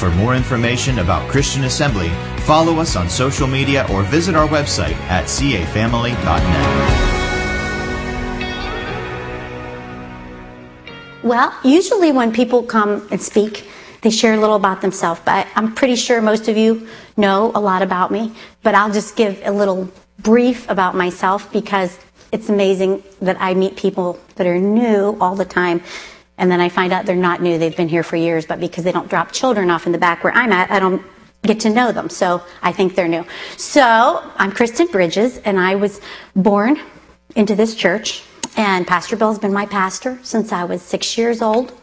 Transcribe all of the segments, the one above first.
For more information about Christian Assembly, follow us on social media or visit our website at cafamily.net. Well, usually when people come and speak, they share a little about themselves, but I'm pretty sure most of you know a lot about me, but I'll just give a little brief about myself because it's amazing that I meet people that are new all the time and then I find out they're not new. They've been here for years, but because they don't drop children off in the back where I'm at, I don't get to know them. So I think they're new. So I'm Kristen Bridges, and I was born into this church. And Pastor Bill's been my pastor since I was six years old.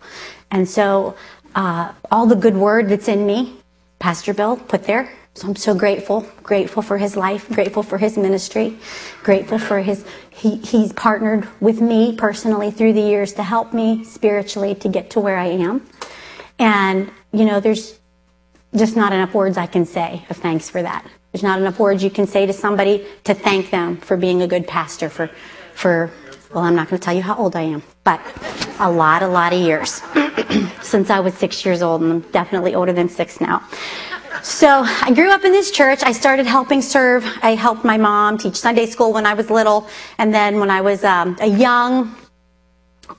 And so uh, all the good word that's in me, Pastor Bill put there. So I'm so grateful, grateful for his life, grateful for his ministry, grateful for his, he, he's partnered with me personally through the years to help me spiritually to get to where I am. And, you know, there's just not enough words I can say of thanks for that. There's not enough words you can say to somebody to thank them for being a good pastor, for, for, well, I'm not going to tell you how old I am, but a lot, a lot of years since I was six years old, and I'm definitely older than six now. So I grew up in this church. I started helping serve. I helped my mom teach Sunday school when I was little, and then when I was um, a young,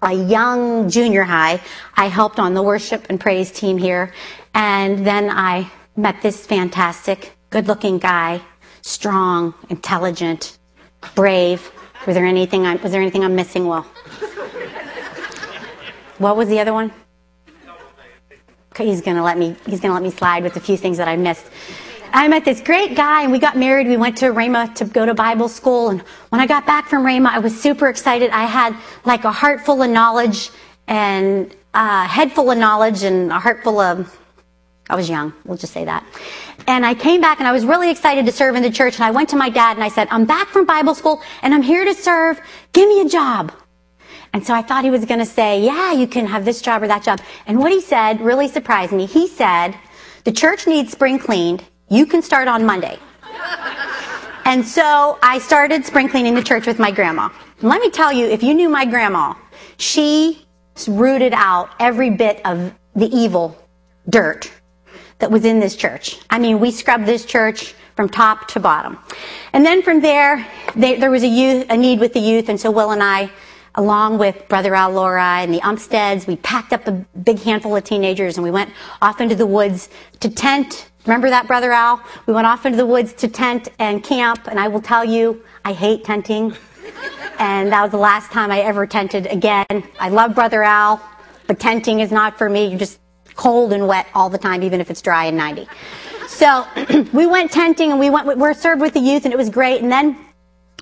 a young junior high, I helped on the worship and praise team here, and then I met this fantastic, good-looking guy, strong, intelligent, brave. Was there anything? I, was there anything I'm missing? Well, what was the other one? He's gonna let me he's gonna let me slide with a few things that I missed. I met this great guy and we got married. We went to Rhema to go to Bible school. And when I got back from Rhema, I was super excited. I had like a heart full of knowledge and a head full of knowledge and a heart full of, I was young. We'll just say that. And I came back and I was really excited to serve in the church. And I went to my dad and I said, I'm back from Bible school and I'm here to serve. Give me a job. And so I thought he was going to say, yeah, you can have this job or that job. And what he said really surprised me. He said, the church needs spring cleaned. You can start on Monday. and so I started spring cleaning the church with my grandma. And let me tell you, if you knew my grandma, she rooted out every bit of the evil dirt that was in this church. I mean, we scrubbed this church from top to bottom. And then from there, they, there was a, youth, a need with the youth, and so Will and I along with Brother Al Laura and the Umsteads, we packed up a big handful of teenagers and we went off into the woods to tent. Remember that, Brother Al? We went off into the woods to tent and camp, and I will tell you, I hate tenting. And that was the last time I ever tented again. I love Brother Al, but tenting is not for me. You're just cold and wet all the time, even if it's dry and 90. So we went tenting and we went, we were served with the youth and it was great. And then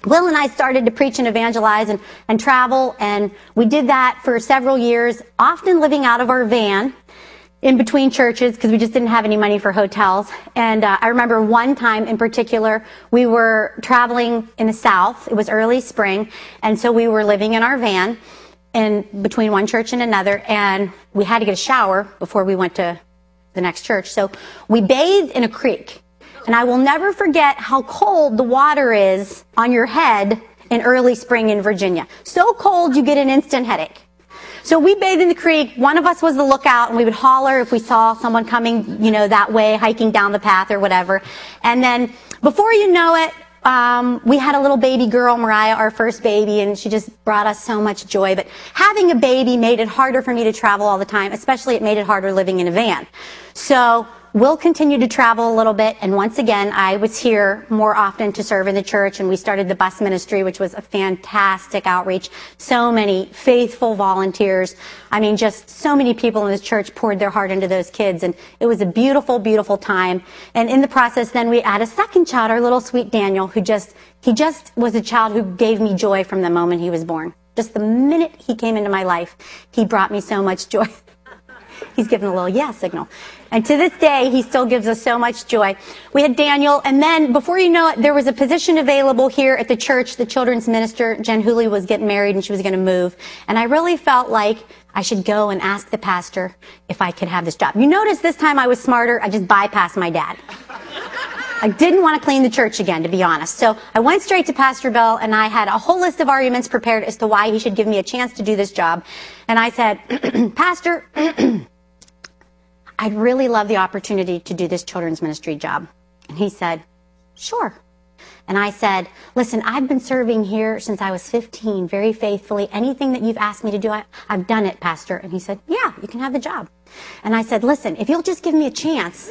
Will and I started to preach and evangelize and, and travel, and we did that for several years, often living out of our van in between churches because we just didn't have any money for hotels. And uh, I remember one time in particular, we were traveling in the south. It was early spring, and so we were living in our van in between one church and another, and we had to get a shower before we went to the next church. So we bathed in a creek. And I will never forget how cold the water is on your head in early spring in Virginia. So cold you get an instant headache. So we bathed in the creek. One of us was the lookout and we would holler if we saw someone coming, you know, that way, hiking down the path or whatever. And then before you know it, um, we had a little baby girl, Mariah, our first baby, and she just brought us so much joy. But having a baby made it harder for me to travel all the time, especially it made it harder living in a van. So We'll continue to travel a little bit. And once again, I was here more often to serve in the church and we started the bus ministry, which was a fantastic outreach. So many faithful volunteers. I mean, just so many people in this church poured their heart into those kids. And it was a beautiful, beautiful time. And in the process, then we had a second child, our little sweet Daniel, who just, he just was a child who gave me joy from the moment he was born. Just the minute he came into my life, he brought me so much joy. He's given a little yes signal. And to this day, he still gives us so much joy. We had Daniel, and then before you know it, there was a position available here at the church. The children's minister, Jen Hooley, was getting married and she was going to move. And I really felt like I should go and ask the pastor if I could have this job. You notice this time I was smarter. I just bypassed my dad. I didn't want to clean the church again, to be honest. So I went straight to Pastor Bell and I had a whole list of arguments prepared as to why he should give me a chance to do this job. And I said, Pastor, I'd really love the opportunity to do this children's ministry job. And he said, Sure. And I said, Listen, I've been serving here since I was 15 very faithfully. Anything that you've asked me to do, I, have done it, Pastor. And he said, Yeah, you can have the job. And I said, Listen, if you'll just give me a chance,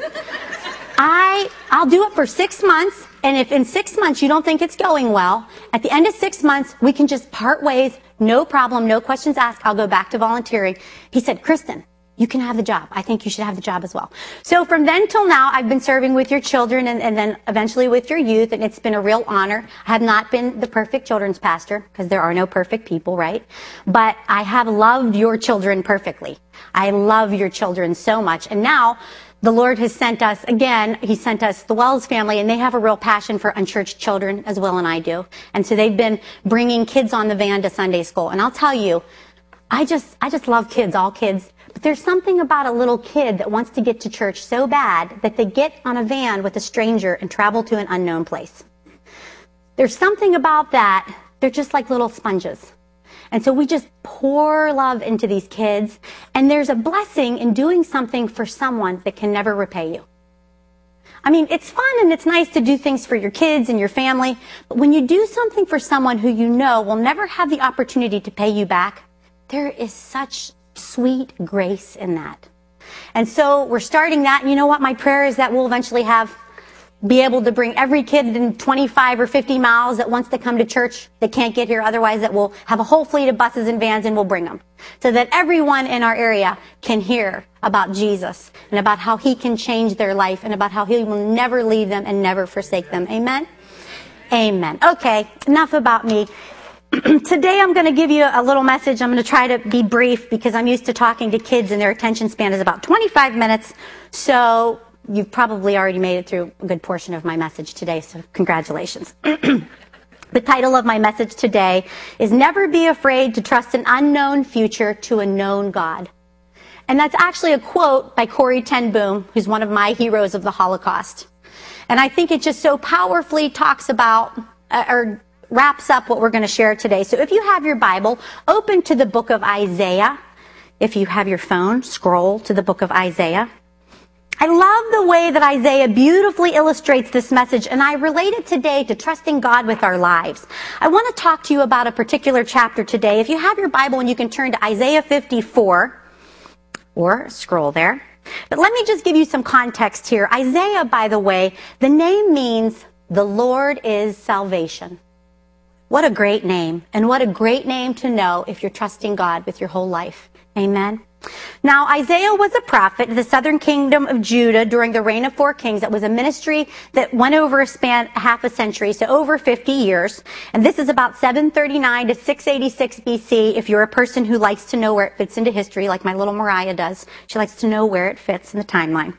I, I'll do it for six months. And if in six months you don't think it's going well, at the end of six months, we can just part ways. No problem. No questions asked. I'll go back to volunteering. He said, Kristen, you can have the job. I think you should have the job as well. So from then till now, I've been serving with your children and, and, then eventually with your youth, and it's been a real honor. I have not been the perfect children's pastor, because there are no perfect people, right? But I have loved your children perfectly. I love your children so much. And now, the Lord has sent us, again, He sent us the Wells family, and they have a real passion for unchurched children as well, and I do. And so they've been bringing kids on the van to Sunday school. And I'll tell you, I just, I just love kids, all kids. But there's something about a little kid that wants to get to church so bad that they get on a van with a stranger and travel to an unknown place. There's something about that. They're just like little sponges. And so we just pour love into these kids. And there's a blessing in doing something for someone that can never repay you. I mean, it's fun and it's nice to do things for your kids and your family. But when you do something for someone who you know will never have the opportunity to pay you back, there is such sweet grace in that. And so we're starting that. And you know what? My prayer is that we'll eventually have, be able to bring every kid in 25 or 50 miles that wants to come to church that can't get here otherwise that we'll have a whole fleet of buses and vans and we'll bring them. So that everyone in our area can hear about Jesus and about how he can change their life and about how he will never leave them and never forsake them. Amen? Amen. Okay, enough about me. Today I'm going to give you a little message. I'm going to try to be brief because I'm used to talking to kids and their attention span is about 25 minutes. So you've probably already made it through a good portion of my message today. So congratulations. the title of my message today is Never Be Afraid to Trust an Unknown Future to a Known God. And that's actually a quote by Corrie ten Boom, who's one of my heroes of the Holocaust. And I think it just so powerfully talks about, uh, or wraps up what we're going to share today. So if you have your Bible, open to the book of Isaiah. If you have your phone, scroll to the book of Isaiah. I love the way that Isaiah beautifully illustrates this message, and I relate it today to trusting God with our lives. I want to talk to you about a particular chapter today. If you have your Bible and you can turn to Isaiah 54, or scroll there. But let me just give you some context here. Isaiah, by the way, the name means the Lord is salvation. What a great name. And what a great name to know if you're trusting God with your whole life. Amen. Now, Isaiah was a prophet in the southern kingdom of Judah during the reign of four kings. It was a ministry that went over a span half a century, so over 50 years. And this is about 739 to 686 BC. If you're a person who likes to know where it fits into history, like my little Mariah does, she likes to know where it fits in the timeline.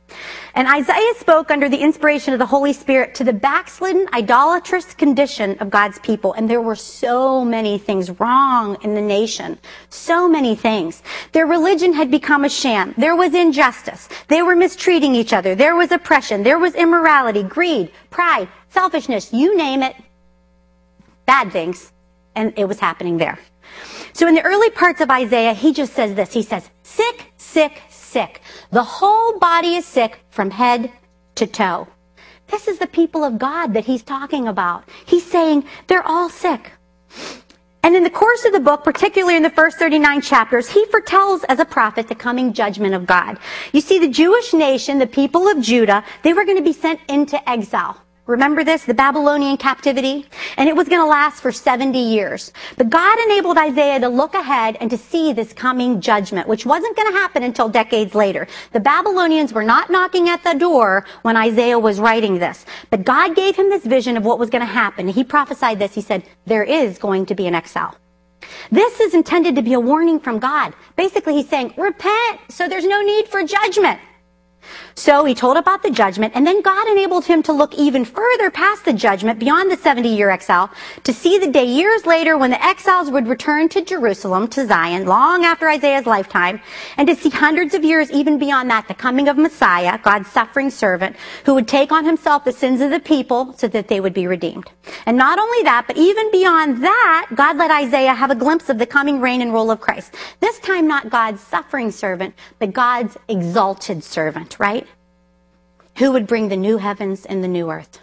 And Isaiah spoke under the inspiration of the Holy Spirit to the backslidden, idolatrous condition of God's people. And there were so many things wrong in the nation. So many things. Their religion had become a sham. There was injustice. They were mistreating each other. There was oppression. There was immorality, greed, pride, selfishness, you name it. Bad things. And it was happening there. So in the early parts of Isaiah, he just says this. He says, sick, sick, sick. The whole body is sick from head to toe. This is the people of God that he's talking about. He's saying they're all sick. And in the course of the book, particularly in the first 39 chapters, he foretells as a prophet the coming judgment of God. You see, the Jewish nation, the people of Judah, they were going to be sent into exile. Remember this? The Babylonian captivity? And it was going to last for 70 years. But God enabled Isaiah to look ahead and to see this coming judgment, which wasn't going to happen until decades later. The Babylonians were not knocking at the door when Isaiah was writing this. But God gave him this vision of what was going to happen. He prophesied this. He said, there is going to be an exile. This is intended to be a warning from God. Basically, he's saying, repent, so there's no need for judgment. So he told about the judgment, and then God enabled him to look even further past the judgment, beyond the 70 year exile, to see the day years later when the exiles would return to Jerusalem, to Zion, long after Isaiah's lifetime, and to see hundreds of years even beyond that, the coming of Messiah, God's suffering servant, who would take on himself the sins of the people so that they would be redeemed. And not only that, but even beyond that, God let Isaiah have a glimpse of the coming reign and rule of Christ. This time not God's suffering servant, but God's exalted servant, right? Who would bring the new heavens and the new earth?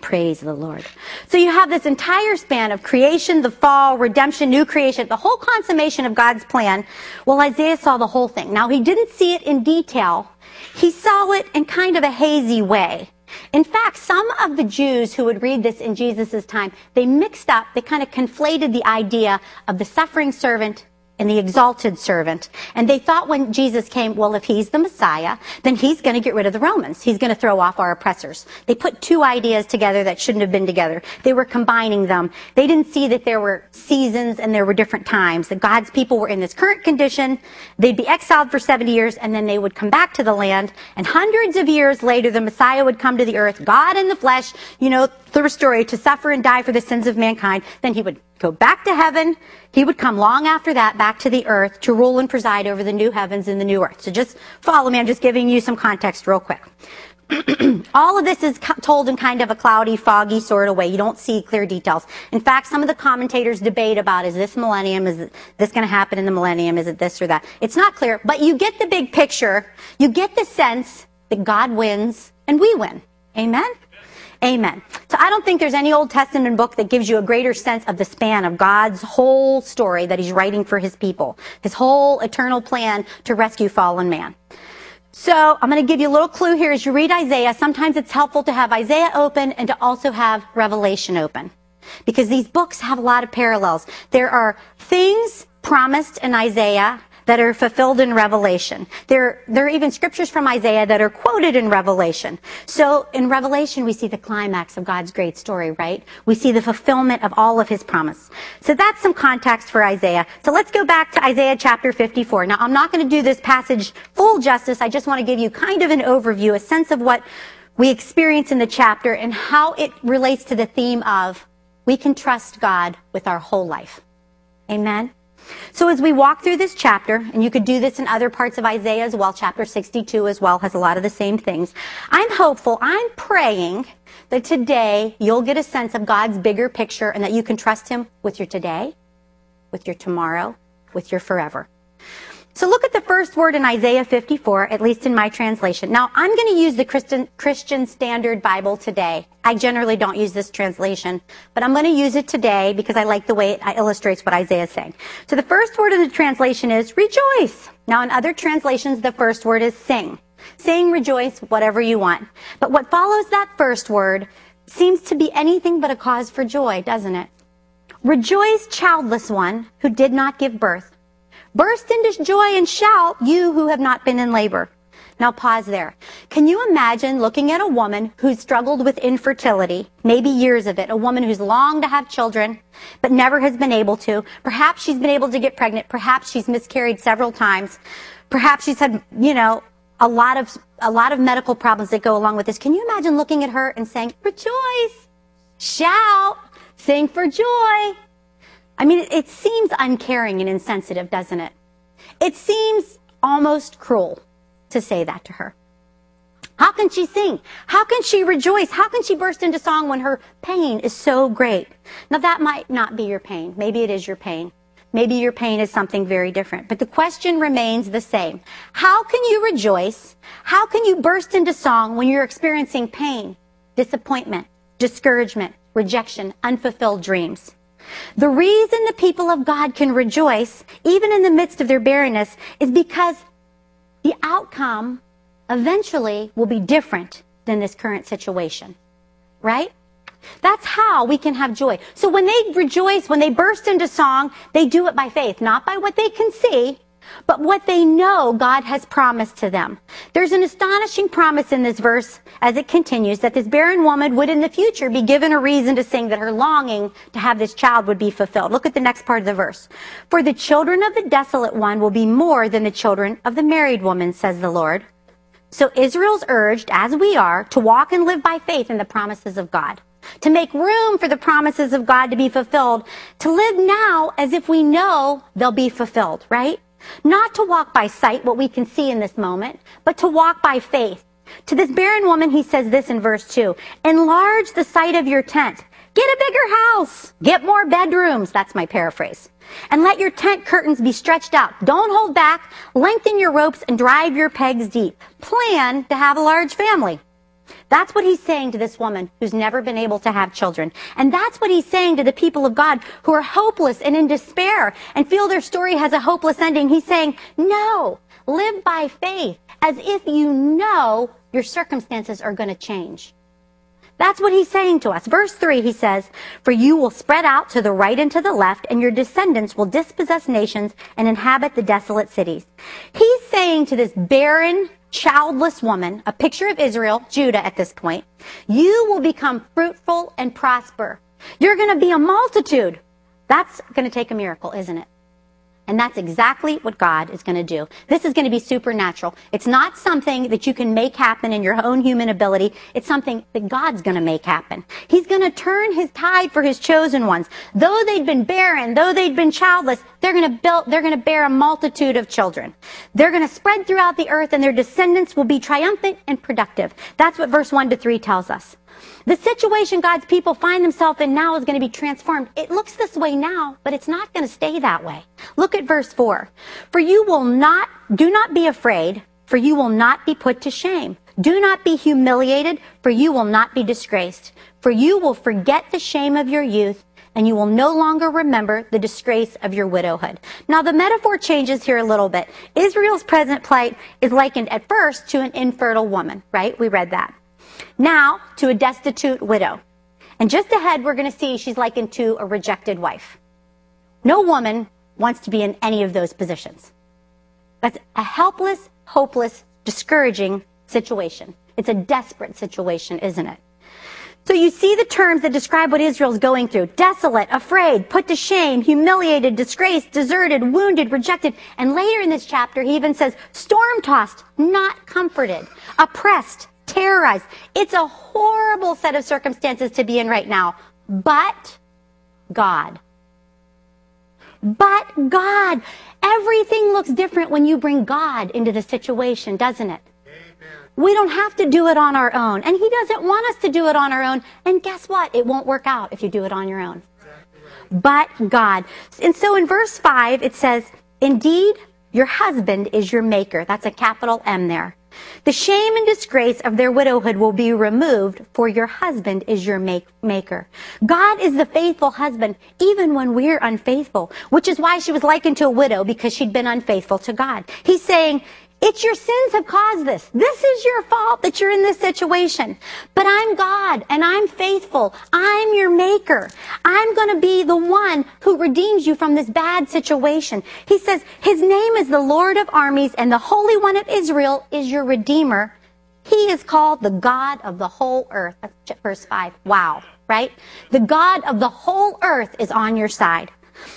Praise the Lord. So you have this entire span of creation, the fall, redemption, new creation, the whole consummation of God's plan. Well, Isaiah saw the whole thing. Now he didn't see it in detail. He saw it in kind of a hazy way. In fact, some of the Jews who would read this in Jesus' time, they mixed up, they kind of conflated the idea of the suffering servant and the exalted servant. And they thought when Jesus came, well, if he's the Messiah, then he's going to get rid of the Romans. He's going to throw off our oppressors. They put two ideas together that shouldn't have been together. They were combining them. They didn't see that there were seasons and there were different times. That God's people were in this current condition. They'd be exiled for 70 years and then they would come back to the land. And hundreds of years later, the Messiah would come to the earth, God in the flesh, you know, the story, to suffer and die for the sins of mankind. Then he would go back to heaven. He would come long after that back to the earth to rule and preside over the new heavens and the new earth. So just follow me. I'm just giving you some context real quick. All of this is told in kind of a cloudy, foggy sort of way. You don't see clear details. In fact, some of the commentators debate about is this millennium, is this going to happen in the millennium, is it this or that? It's not clear, but you get the big picture. You get the sense that God wins and we win. Amen? Amen. So I don't think there's any Old Testament book that gives you a greater sense of the span of God's whole story that he's writing for his people. His whole eternal plan to rescue fallen man. So I'm going to give you a little clue here as you read Isaiah. Sometimes it's helpful to have Isaiah open and to also have Revelation open. Because these books have a lot of parallels. There are things promised in Isaiah that are fulfilled in Revelation. There, there are even scriptures from Isaiah that are quoted in Revelation. So in Revelation, we see the climax of God's great story, right? We see the fulfillment of all of his promise. So that's some context for Isaiah. So let's go back to Isaiah chapter 54. Now, I'm not going to do this passage full justice. I just want to give you kind of an overview, a sense of what we experience in the chapter and how it relates to the theme of we can trust God with our whole life. Amen. So as we walk through this chapter, and you could do this in other parts of Isaiah as well, chapter 62 as well has a lot of the same things. I'm hopeful, I'm praying that today you'll get a sense of God's bigger picture and that you can trust Him with your today, with your tomorrow, with your forever. So look at the first word in Isaiah 54, at least in my translation. Now, I'm going to use the Christian, Christian Standard Bible today. I generally don't use this translation, but I'm going to use it today because I like the way it illustrates what Isaiah is saying. So the first word in the translation is rejoice. Now, in other translations, the first word is sing. Sing, rejoice, whatever you want. But what follows that first word seems to be anything but a cause for joy, doesn't it? Rejoice, childless one who did not give birth. Burst into joy and shout, you who have not been in labor. Now pause there. Can you imagine looking at a woman who's struggled with infertility, maybe years of it, a woman who's longed to have children, but never has been able to. Perhaps she's been able to get pregnant. Perhaps she's miscarried several times. Perhaps she's had, you know, a lot of, a lot of medical problems that go along with this. Can you imagine looking at her and saying, rejoice, shout, sing for joy? I mean, it, seems uncaring and insensitive, doesn't it? It seems almost cruel to say that to her. How can she sing? How can she rejoice? How can she burst into song when her pain is so great? Now that might not be your pain. Maybe it is your pain. Maybe your pain is something very different. But the question remains the same. How can you rejoice? How can you burst into song when you're experiencing pain, disappointment, discouragement, rejection, unfulfilled dreams? The reason the people of God can rejoice, even in the midst of their barrenness, is because the outcome eventually will be different than this current situation. Right? That's how we can have joy. So when they rejoice, when they burst into song, they do it by faith, not by what they can see, but what they know God has promised to them. There's an astonishing promise in this verse as it continues that this barren woman would in the future be given a reason to sing that her longing to have this child would be fulfilled. Look at the next part of the verse. For the children of the desolate one will be more than the children of the married woman, says the Lord. So Israel's urged, as we are, to walk and live by faith in the promises of God to make room for the promises of God to be fulfilled, to live now as if we know they'll be fulfilled, right? Not to walk by sight, what we can see in this moment, but to walk by faith. To this barren woman, he says this in verse 2 Enlarge the site of your tent. Get a bigger house. Get more bedrooms. That's my paraphrase. And let your tent curtains be stretched out. Don't hold back. Lengthen your ropes and drive your pegs deep. Plan to have a large family. That's what he's saying to this woman who's never been able to have children. And that's what he's saying to the people of God who are hopeless and in despair and feel their story has a hopeless ending. He's saying, no, live by faith as if you know your circumstances are going to change. That's what he's saying to us. Verse 3, he says, For you will spread out to the right and to the left, and your descendants will dispossess nations and inhabit the desolate cities. He's saying to this barren, childless woman, a picture of Israel, Judah at this point, you will become fruitful and prosper. You're going to be a multitude. That's going to take a miracle, isn't it? And that's exactly what God is going to do. This is going to be supernatural. It's not something that you can make happen in your own human ability. It's something that God's going to make happen. He's going to turn his tide for his chosen ones. Though they'd been barren, though they'd been childless, they're going to build, they're going to bear a multitude of children. They're going to spread throughout the earth and their descendants will be triumphant and productive. That's what verse 1 to 3 tells us. The situation God's people find themselves in now is going to be transformed. It looks this way now, but it's not going to stay that way. Look at verse 4. For you will not, do not be afraid, for you will not be put to shame. Do not be humiliated, for you will not be disgraced. For you will forget the shame of your youth, and you will no longer remember the disgrace of your widowhood. Now the metaphor changes here a little bit. Israel's present plight is likened at first to an infertile woman, right? We read that. Now to a destitute widow. And just ahead, we're going to see she's likened to a rejected wife. No woman wants to be in any of those positions. That's a helpless, hopeless, discouraging situation. It's a desperate situation, isn't it? So you see the terms that describe what Israel's going through. Desolate, afraid, put to shame, humiliated, disgraced, deserted, wounded, rejected. And later in this chapter, he even says, storm tossed, not comforted, oppressed, terrorized. It's a horrible set of circumstances to be in right now. But God. But God. Everything looks different when you bring God into the situation, doesn't it? Amen. We don't have to do it on our own. And He doesn't want us to do it on our own. And guess what? It won't work out if you do it on your own. But God. And so in verse 5, it says, Indeed, your husband is your maker. That's a capital M there. The shame and disgrace of their widowhood will be removed, for your husband is your make- maker. God is the faithful husband, even when we're unfaithful, which is why she was likened to a widow, because she'd been unfaithful to God. He's saying, it's your sins have caused this. This is your fault that you're in this situation. But I'm God and I'm faithful. I'm your maker. I'm going to be the one who redeems you from this bad situation. He says, His name is the Lord of armies and the Holy One of Israel is your Redeemer. He is called the God of the whole earth. That's verse 5. Wow, right? The God of the whole earth is on your side.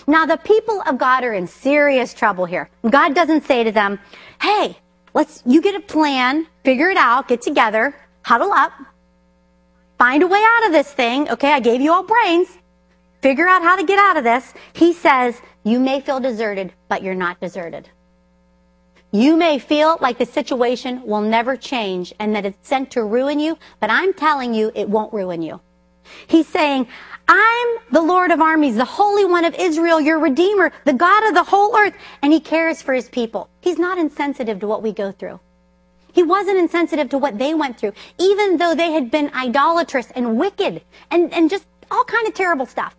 Now, the people of God are in serious trouble here. God doesn't say to them, hey, let's, you get a plan, figure it out, get together, huddle up, find a way out of this thing. Okay, I gave you all brains. Figure out how to get out of this. He says, you may feel deserted, but you're not deserted. You may feel like the situation will never change and that it's sent to ruin you, but I'm telling you it won't ruin you. He's saying, I'm the Lord of armies, the Holy One of Israel, your Redeemer, the God of the whole earth, and He cares for His people. He's not insensitive to what we go through. He wasn't insensitive to what they went through, even though they had been idolatrous and wicked and, and just all kind of terrible stuff.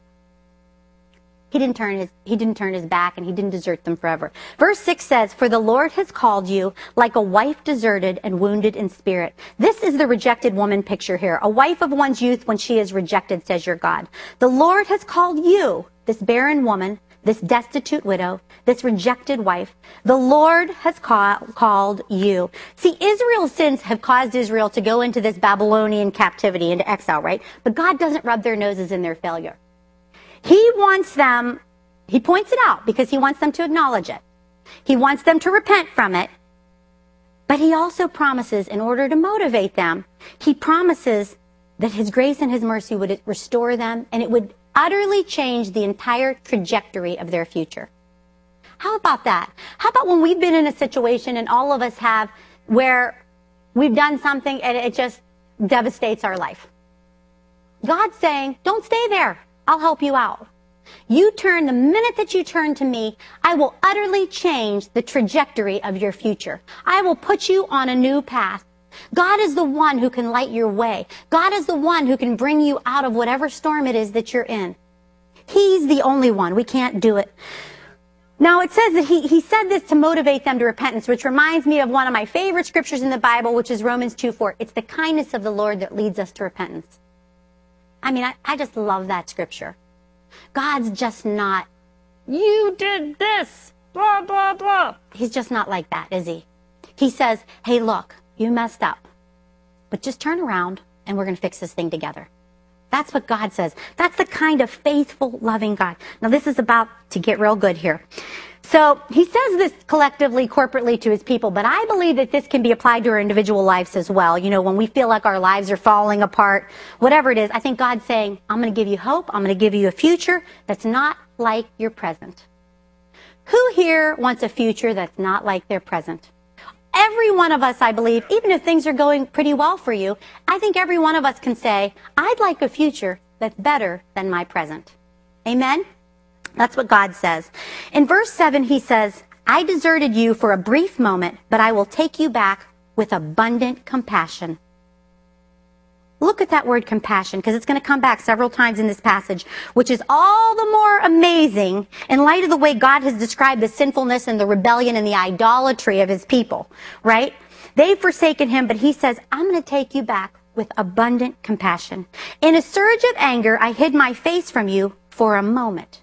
He didn't turn his, he didn't turn his back and he didn't desert them forever. Verse 6 says, For the Lord has called you like a wife deserted and wounded in spirit. This is the rejected woman picture here. A wife of one's youth when she is rejected, says your God. The Lord has called you, this barren woman, this destitute widow, this rejected wife. The Lord has ca- called you. See, Israel's sins have caused Israel to go into this Babylonian captivity, into exile, right? But God doesn't rub their noses in their failure. He wants them, He points it out because He wants them to acknowledge it. He wants them to repent from it. But He also promises, in order to motivate them, He promises that His grace and His mercy would restore them and it would utterly change the entire trajectory of their future. How about that? How about when we've been in a situation and all of us have where we've done something and it just devastates our life? God's saying, don't stay there. I'll help you out. You turn, the minute that you turn to me, I will utterly change the trajectory of your future. I will put you on a new path. God is the one who can light your way. God is the one who can bring you out of whatever storm it is that you're in. He's the only one. We can't do it. Now it says that he, he said this to motivate them to repentance, which reminds me of one of my favorite scriptures in the Bible, which is Romans 2 4. It's the kindness of the Lord that leads us to repentance. I mean, I, I just love that scripture. God's just not, you did this, blah, blah, blah. He's just not like that, is he? He says, hey, look, you messed up. But just turn around and we're going to fix this thing together. That's what God says. That's the kind of faithful, loving God. Now, this is about to get real good here. So he says this collectively, corporately to his people, but I believe that this can be applied to our individual lives as well. You know, when we feel like our lives are falling apart, whatever it is, I think God's saying, I'm going to give you hope. I'm going to give you a future that's not like your present. Who here wants a future that's not like their present? Every one of us, I believe, even if things are going pretty well for you, I think every one of us can say, I'd like a future that's better than my present. Amen? That's what God says. In verse 7, he says, I deserted you for a brief moment, but I will take you back with abundant compassion. Look at that word compassion because it's going to come back several times in this passage, which is all the more amazing in light of the way God has described the sinfulness and the rebellion and the idolatry of his people, right? They've forsaken him, but he says, I'm going to take you back with abundant compassion. In a surge of anger, I hid my face from you for a moment.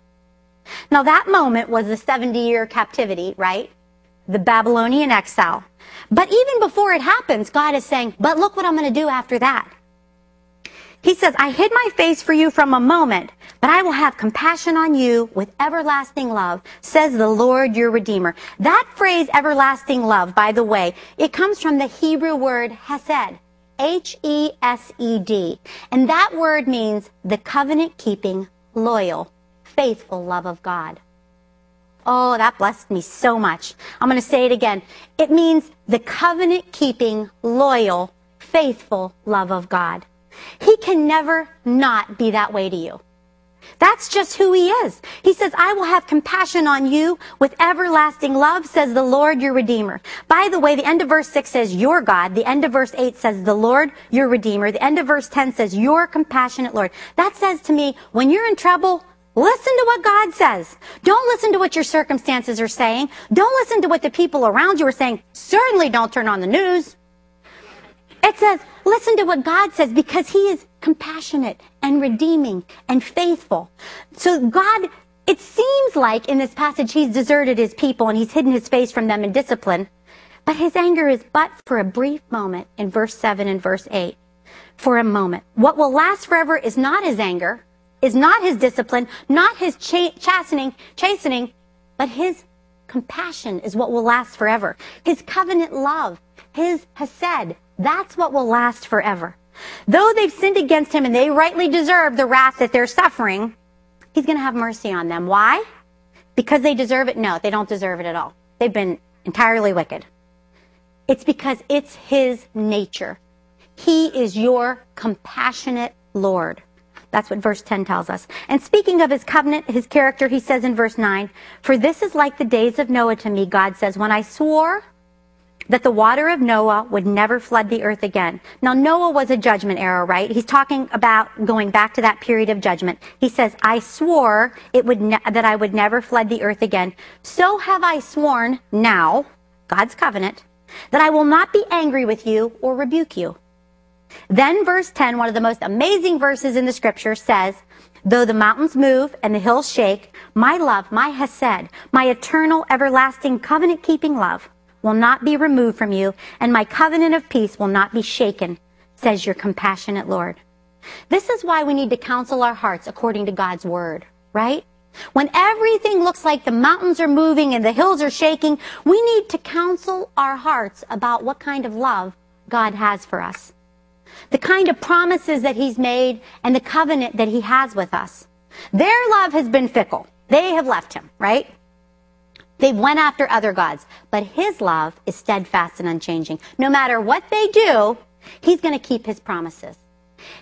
Now that moment was the 70 year captivity, right? The Babylonian exile. But even before it happens, God is saying, but look what I'm going to do after that. He says, I hid my face for you from a moment, but I will have compassion on you with everlasting love, says the Lord your Redeemer. That phrase, everlasting love, by the way, it comes from the Hebrew word hesed. H-E-S-E-D. And that word means the covenant keeping, loyal, faithful love of God. Oh, that blessed me so much. I'm going to say it again. It means the covenant keeping, loyal, faithful love of God. He can never not be that way to you. That's just who he is. He says, I will have compassion on you with everlasting love, says the Lord your Redeemer. By the way, the end of verse 6 says, your God. The end of verse 8 says, the Lord your Redeemer. The end of verse 10 says, your compassionate Lord. That says to me, when you're in trouble, Listen to what God says. Don't listen to what your circumstances are saying. Don't listen to what the people around you are saying. Certainly don't turn on the news. It says, listen to what God says because He is compassionate and redeeming and faithful. So God, it seems like in this passage He's deserted His people and He's hidden His face from them in discipline. But His anger is but for a brief moment in verse 7 and verse 8. For a moment. What will last forever is not His anger, is not His discipline, not His chastening, chastening, but His compassion is what will last forever. His covenant love, His hesed, that's what will last forever. Though they've sinned against him and they rightly deserve the wrath that they're suffering, he's going to have mercy on them. Why? Because they deserve it? No, they don't deserve it at all. They've been entirely wicked. It's because it's his nature. He is your compassionate Lord. That's what verse 10 tells us. And speaking of his covenant, his character, he says in verse 9, For this is like the days of Noah to me, God says, when I swore that the water of Noah would never flood the earth again. Now, Noah was a judgment era, right? He's talking about going back to that period of judgment. He says, I swore it would ne- that I would never flood the earth again. So have I sworn now, God's covenant, that I will not be angry with you or rebuke you. Then verse 10, one of the most amazing verses in the scripture says, Though the mountains move and the hills shake, my love, my hesed, my eternal, everlasting, covenant keeping love will not be removed from you, and my covenant of peace will not be shaken, says your compassionate Lord. This is why we need to counsel our hearts according to God's word, right? When everything looks like the mountains are moving and the hills are shaking, we need to counsel our hearts about what kind of love God has for us. The kind of promises that He's made and the covenant that He has with us. Their love has been fickle. They have left Him, right? They went after other gods. But His love is steadfast and unchanging. No matter what they do, He's going to keep His promises.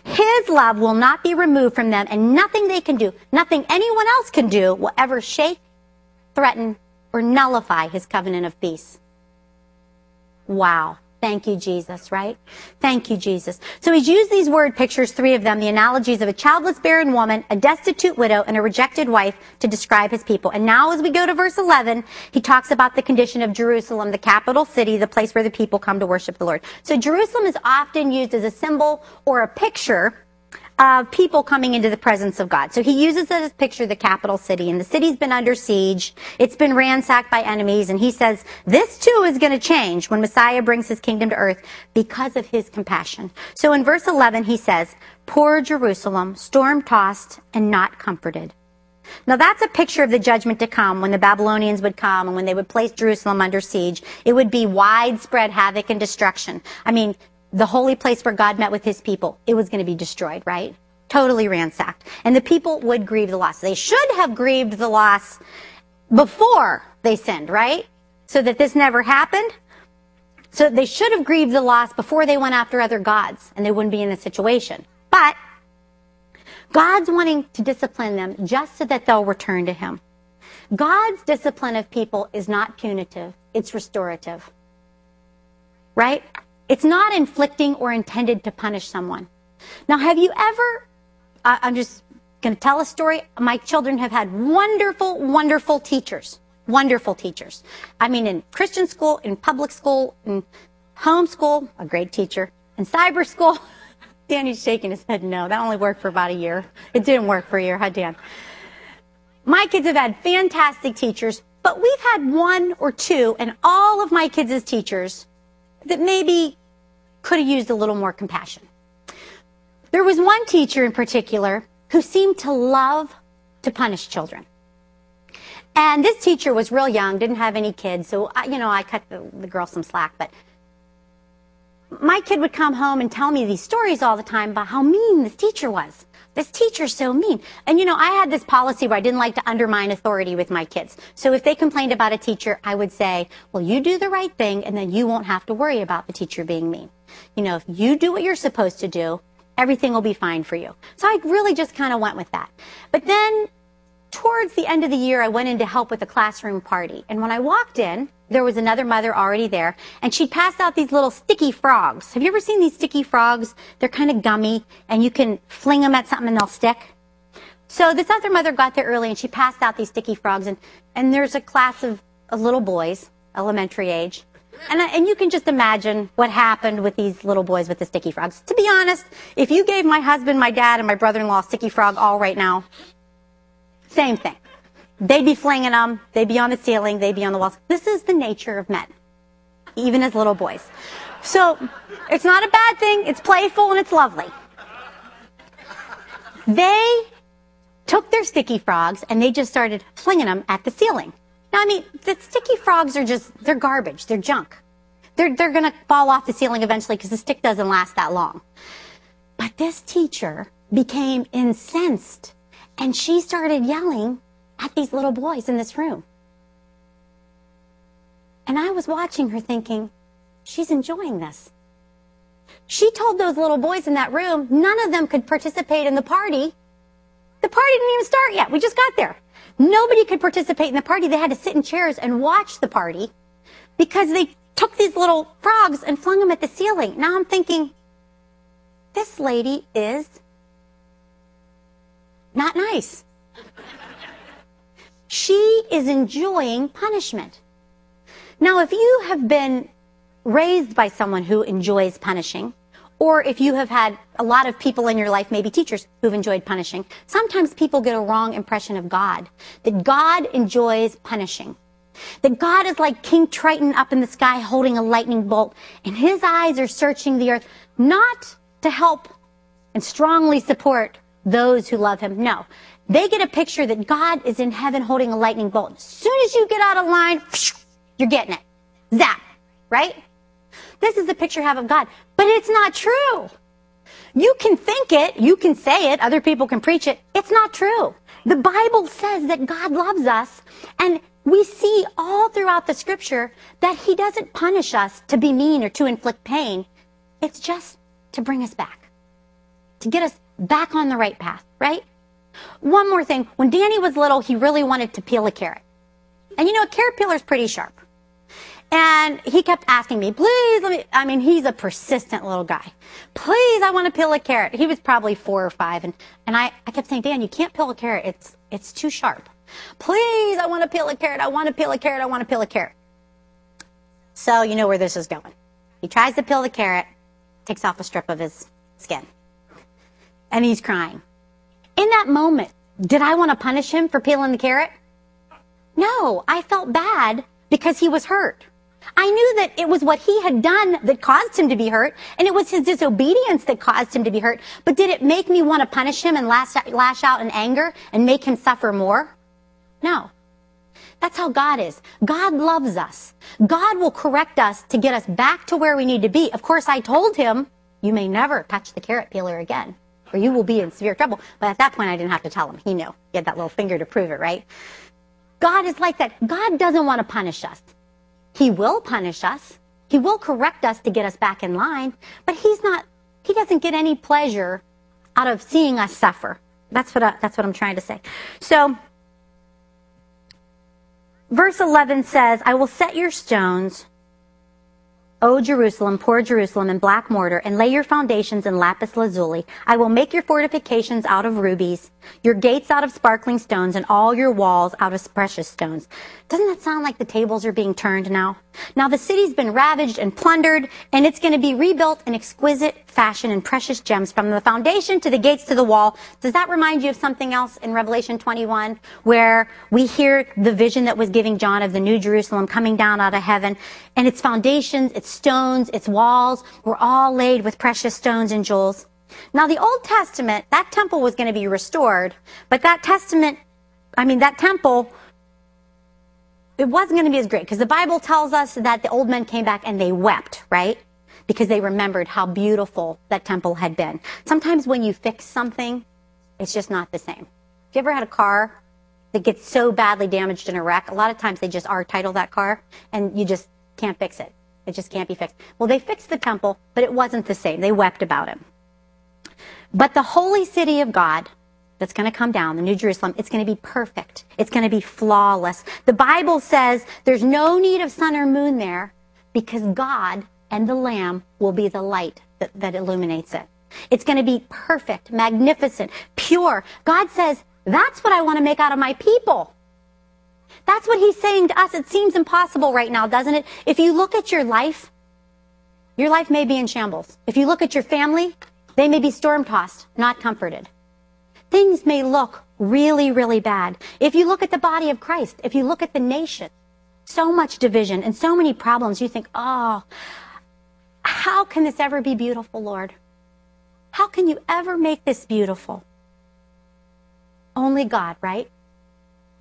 His love will not be removed from them, and nothing they can do, nothing anyone else can do, will ever shake, threaten, or nullify his covenant of peace. Wow. Thank you, Jesus, right? Thank you, Jesus. So he's used these word pictures, three of them, the analogies of a childless barren woman, a destitute widow, and a rejected wife to describe his people. And now as we go to verse 11, he talks about the condition of Jerusalem, the capital city, the place where the people come to worship the Lord. So Jerusalem is often used as a symbol or a picture of people coming into the presence of God. So he uses it as picture of the capital city, and the city's been under siege. It's been ransacked by enemies, and he says this too is going to change when Messiah brings his kingdom to earth because of his compassion. So in verse 11 he says, "Poor Jerusalem, storm tossed and not comforted." Now that's a picture of the judgment to come when the Babylonians would come and when they would place Jerusalem under siege. It would be widespread havoc and destruction. I mean, the holy place where God met with his people, it was going to be destroyed, right? Totally ransacked. And the people would grieve the loss. They should have grieved the loss before they sinned, right? So that this never happened. So they should have grieved the loss before they went after other gods and they wouldn't be in this situation. But God's wanting to discipline them just so that they'll return to him. God's discipline of people is not punitive. It's restorative. Right? It's not inflicting or intended to punish someone. Now, have you ever, I'm just going to tell a story. My children have had wonderful, wonderful teachers. Wonderful teachers. I mean, in Christian school, in public school, in homeschool, a great teacher. In cyber school, Danny's shaking his head no. That only worked for about a year. It didn't work for a year, huh, Dan? My kids have had fantastic teachers, but we've had one or two, and all of my kids' teachers that maybe could have used a little more compassion. There was one teacher in particular who seemed to love to punish children. And this teacher was real young, didn't have any kids, so I, you know, I cut the, the girl some slack. But my kid would come home and tell me these stories all the time about how mean this teacher was. This teacher's so mean. And you know, I had this policy where I didn't like to undermine authority with my kids. So if they complained about a teacher, I would say, well, you do the right thing and then you won't have to worry about the teacher being mean. You know, if you do what you're supposed to do, everything will be fine for you. So I really just kind of went with that. But then towards the end of the year, I went in to help with a classroom party. And when I walked in, there was another mother already there, and she'd passed out these little sticky frogs. Have you ever seen these sticky frogs? They're kind of gummy, and you can fling them at something and they'll stick. So this other mother got there early, and she passed out these sticky frogs, and, and there's a class of, of little boys, elementary age. And, and you can just imagine what happened with these little boys with the sticky frogs. To be honest, if you gave my husband, my dad, and my brother-in-law sticky frog all right now, same thing. They'd be flinging them. They'd be on the ceiling. They'd be on the walls. This is the nature of men, even as little boys. So it's not a bad thing. It's playful and it's lovely. They took their sticky frogs and they just started flinging them at the ceiling. Now, I mean, the sticky frogs are just, they're garbage. They're junk. They're, they're going to fall off the ceiling eventually because the stick doesn't last that long. But this teacher became incensed and she started yelling at these little boys in this room. And I was watching her thinking, she's enjoying this. She told those little boys in that room none of them could participate in the party. The party didn't even start yet. We just got there. Nobody could participate in the party. They had to sit in chairs and watch the party because they took these little frogs and flung them at the ceiling. Now I'm thinking, this lady is not nice. She is enjoying punishment. Now, if you have been raised by someone who enjoys punishing, or if you have had a lot of people in your life, maybe teachers, who've enjoyed punishing, sometimes people get a wrong impression of God. That God enjoys punishing. That God is like King Triton up in the sky holding a lightning bolt, and his eyes are searching the earth, not to help and strongly support those who love him. No. They get a picture that God is in heaven holding a lightning bolt. As soon as you get out of line, you're getting it. Zap. Right? This is the picture I have of God. But it's not true. You can think it, you can say it, other people can preach it. It's not true. The Bible says that God loves us, and we see all throughout the scripture that He doesn't punish us to be mean or to inflict pain. It's just to bring us back, to get us back on the right path, right? One more thing. When Danny was little, he really wanted to peel a carrot. And you know, a carrot peeler is pretty sharp. And he kept asking me, please let me, I mean, he's a persistent little guy. Please, I want to peel a carrot. He was probably four or five. And, and I, I kept saying, Dan, you can't peel a carrot. It's, it's too sharp. Please, I want to peel a carrot. I want to peel a carrot. I want to peel a carrot. So you know where this is going. He tries to peel the carrot, takes off a strip of his skin. And he's crying. In that moment, did I want to punish him for peeling the carrot? No, I felt bad because he was hurt. I knew that it was what he had done that caused him to be hurt, and it was his disobedience that caused him to be hurt. But did it make me want to punish him and lash, lash out in anger and make him suffer more? No. That's how God is. God loves us. God will correct us to get us back to where we need to be. Of course, I told him, you may never touch the carrot peeler again, or you will be in severe trouble. But at that point, I didn't have to tell him. He knew. He had that little finger to prove it, right? God is like that. God doesn't want to punish us. He will punish us. He will correct us to get us back in line, but he's not, he doesn't get any pleasure out of seeing us suffer. That's what I, that's what I'm trying to say. So, verse 11 says, I will set your stones O Jerusalem, poor Jerusalem, in black mortar, and lay your foundations in lapis lazuli. I will make your fortifications out of rubies, your gates out of sparkling stones, and all your walls out of precious stones. Doesn't that sound like the tables are being turned now? Now the city's been ravaged and plundered, and it's going to be rebuilt in exquisite fashion and precious gems from the foundation to the gates to the wall. Does that remind you of something else in Revelation 21 where we hear the vision that was giving John of the New Jerusalem coming down out of heaven and its foundations, its stones, its walls were all laid with precious stones and jewels. Now the Old Testament, that temple was going to be restored, but that testament, I mean that temple it wasn't going to be as great because the Bible tells us that the old men came back and they wept, right? Because they remembered how beautiful that temple had been. Sometimes when you fix something, it's just not the same. Have you ever had a car that gets so badly damaged in a wreck? A lot of times they just are title that car and you just can't fix it. It just can't be fixed. Well, they fixed the temple, but it wasn't the same. They wept about it. But the holy city of God, that's going to come down, the New Jerusalem, it's going to be perfect. It's going to be flawless. The Bible says there's no need of sun or moon there because God and the Lamb will be the light that, that illuminates it. It's going to be perfect, magnificent, pure. God says, that's what I want to make out of my people. That's what he's saying to us. It seems impossible right now, doesn't it? If you look at your life, your life may be in shambles. If you look at your family, they may be storm tossed, not comforted things may look really, really bad. If you look at the body of Christ, if you look at the nation, so much division and so many problems, you think, oh, how can this ever be beautiful, Lord? How can you ever make this beautiful? Only God, right?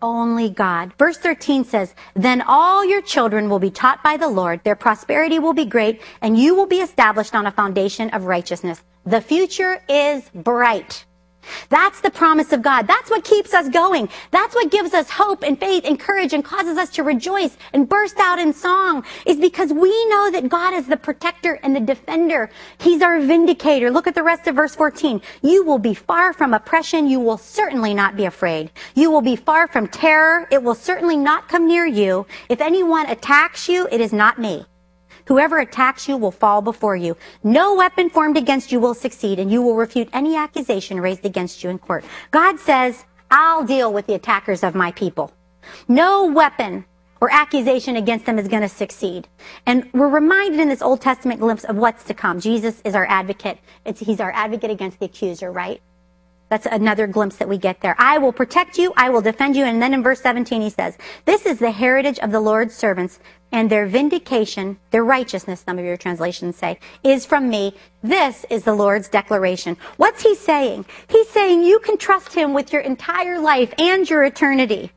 Only God. Verse 13 says, Then all your children will be taught by the Lord, their prosperity will be great, and you will be established on a foundation of righteousness. The future is bright. That's the promise of God. That's what keeps us going. That's what gives us hope and faith and courage and causes us to rejoice and burst out in song is because we know that God is the protector and the defender. He's our vindicator. Look at the rest of verse 14. You will be far from oppression. You will certainly not be afraid. You will be far from terror. It will certainly not come near you. If anyone attacks you, it is not me. Whoever attacks you will fall before you. No weapon formed against you will succeed, and you will refute any accusation raised against you in court. God says, I'll deal with the attackers of my people. No weapon or accusation against them is going to succeed. And we're reminded in this Old Testament glimpse of what's to come. Jesus is our advocate. It's, he's our advocate against the accuser, right? That's another glimpse that we get there. I will protect you. I will defend you. And then in verse 17 he says, this is the heritage of the Lord's servants and their vindication, their righteousness, some of your translations say, is from me. This is the Lord's declaration. What's he saying? He's saying you can trust him with your entire life and your eternity.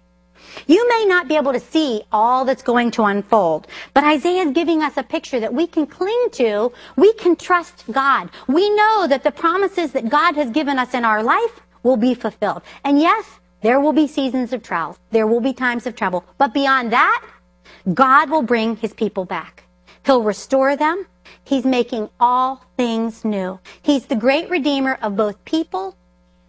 You may not be able to see all that's going to unfold, but Isaiah is giving us a picture that we can cling to. We can trust God. We know that the promises that God has given us in our life will be fulfilled. And yes, there will be seasons of trials. There will be times of trouble. But beyond that, God will bring his people back. He'll restore them. He's making all things new. He's the great redeemer of both people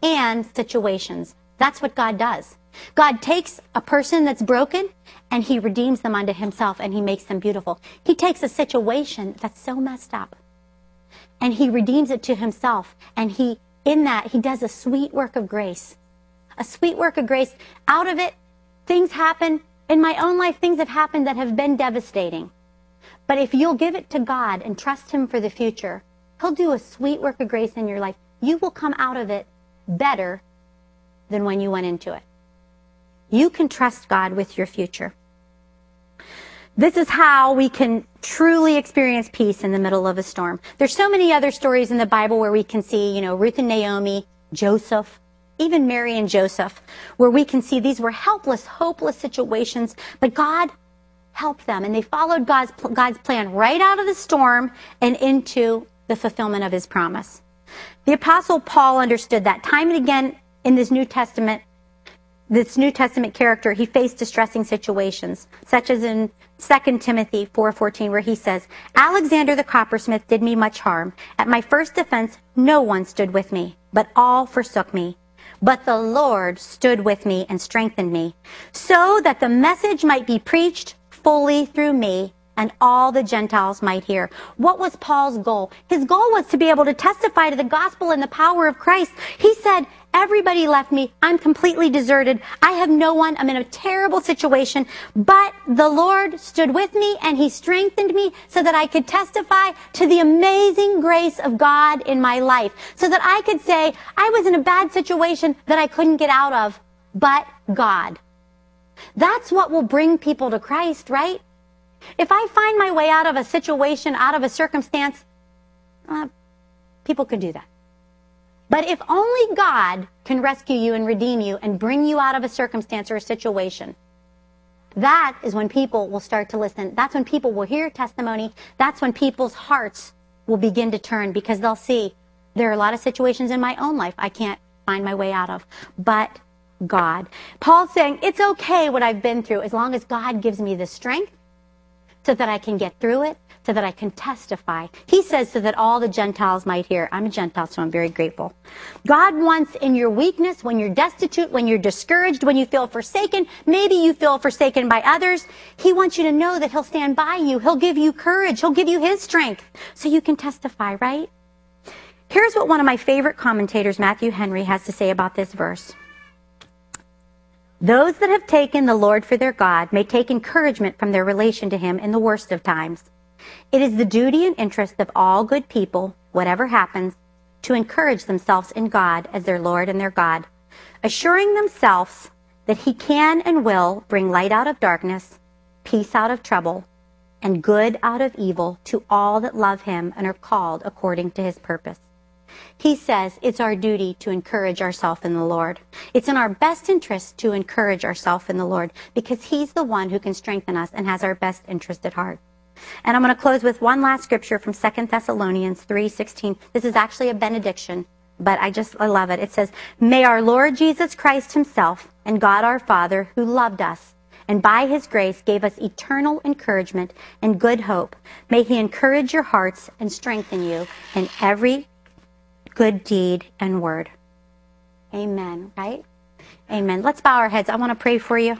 and situations. That's what God does. God takes a person that's broken and he redeems them unto himself and he makes them beautiful. He takes a situation that's so messed up and he redeems it to himself and he in that he does a sweet work of grace. A sweet work of grace. Out of it things happen in my own life things have happened that have been devastating. But if you'll give it to God and trust him for the future, he'll do a sweet work of grace in your life. You will come out of it better than when you went into it. You can trust God with your future. This is how we can truly experience peace in the middle of a storm. There's so many other stories in the Bible where we can see, you know, Ruth and Naomi, Joseph, even Mary and Joseph, where we can see these were helpless, hopeless situations, but God helped them and they followed God's, God's plan right out of the storm and into the fulfillment of his promise. The apostle Paul understood that time and again in this New Testament, this New Testament character, he faced distressing situations, such as in 2 Timothy 4:14 where he says, "Alexander the coppersmith did me much harm. At my first defense no one stood with me, but all forsook me. But the Lord stood with me and strengthened me, so that the message might be preached fully through me and all the Gentiles might hear. What was Paul's goal? His goal was to be able to testify to the gospel and the power of Christ. He said, Everybody left me. I'm completely deserted. I have no one. I'm in a terrible situation. But the Lord stood with me and He strengthened me so that I could testify to the amazing grace of God in my life. So that I could say, I was in a bad situation that I couldn't get out of, but God. That's what will bring people to Christ, right? If I find my way out of a situation, out of a circumstance, uh, people can do that. But if only God can rescue you and redeem you and bring you out of a circumstance or a situation, that is when people will start to listen. That's when people will hear testimony. That's when people's hearts will begin to turn because they'll see there are a lot of situations in my own life I can't find my way out of. But God. Paul's saying it's okay what I've been through as long as God gives me the strength so that I can get through it, so that I can testify. He says so that all the Gentiles might hear. I'm a Gentile, so I'm very grateful. God wants in your weakness, when you're destitute, when you're discouraged, when you feel forsaken, maybe you feel forsaken by others, He wants you to know that He'll stand by you. He'll give you courage. He'll give you His strength so you can testify, right? Here's what one of my favorite commentators, Matthew Henry, has to say about this verse. Those that have taken the Lord for their God may take encouragement from their relation to Him in the worst of times. It is the duty and interest of all good people, whatever happens, to encourage themselves in God as their Lord and their God, assuring themselves that He can and will bring light out of darkness, peace out of trouble, and good out of evil to all that love Him and are called according to His purpose. He says it's our duty to encourage ourselves in the Lord. It's in our best interest to encourage ourselves in the Lord because He's the one who can strengthen us and has our best interest at heart. And I'm going to close with one last scripture from 2 Thessalonians 3:16. This is actually a benediction, but I just I love it. It says, "May our Lord Jesus Christ himself and God our Father who loved us and by his grace gave us eternal encouragement and good hope. May he encourage your hearts and strengthen you in every good deed and word. Amen, right? Amen. Let's bow our heads. I want to pray for you.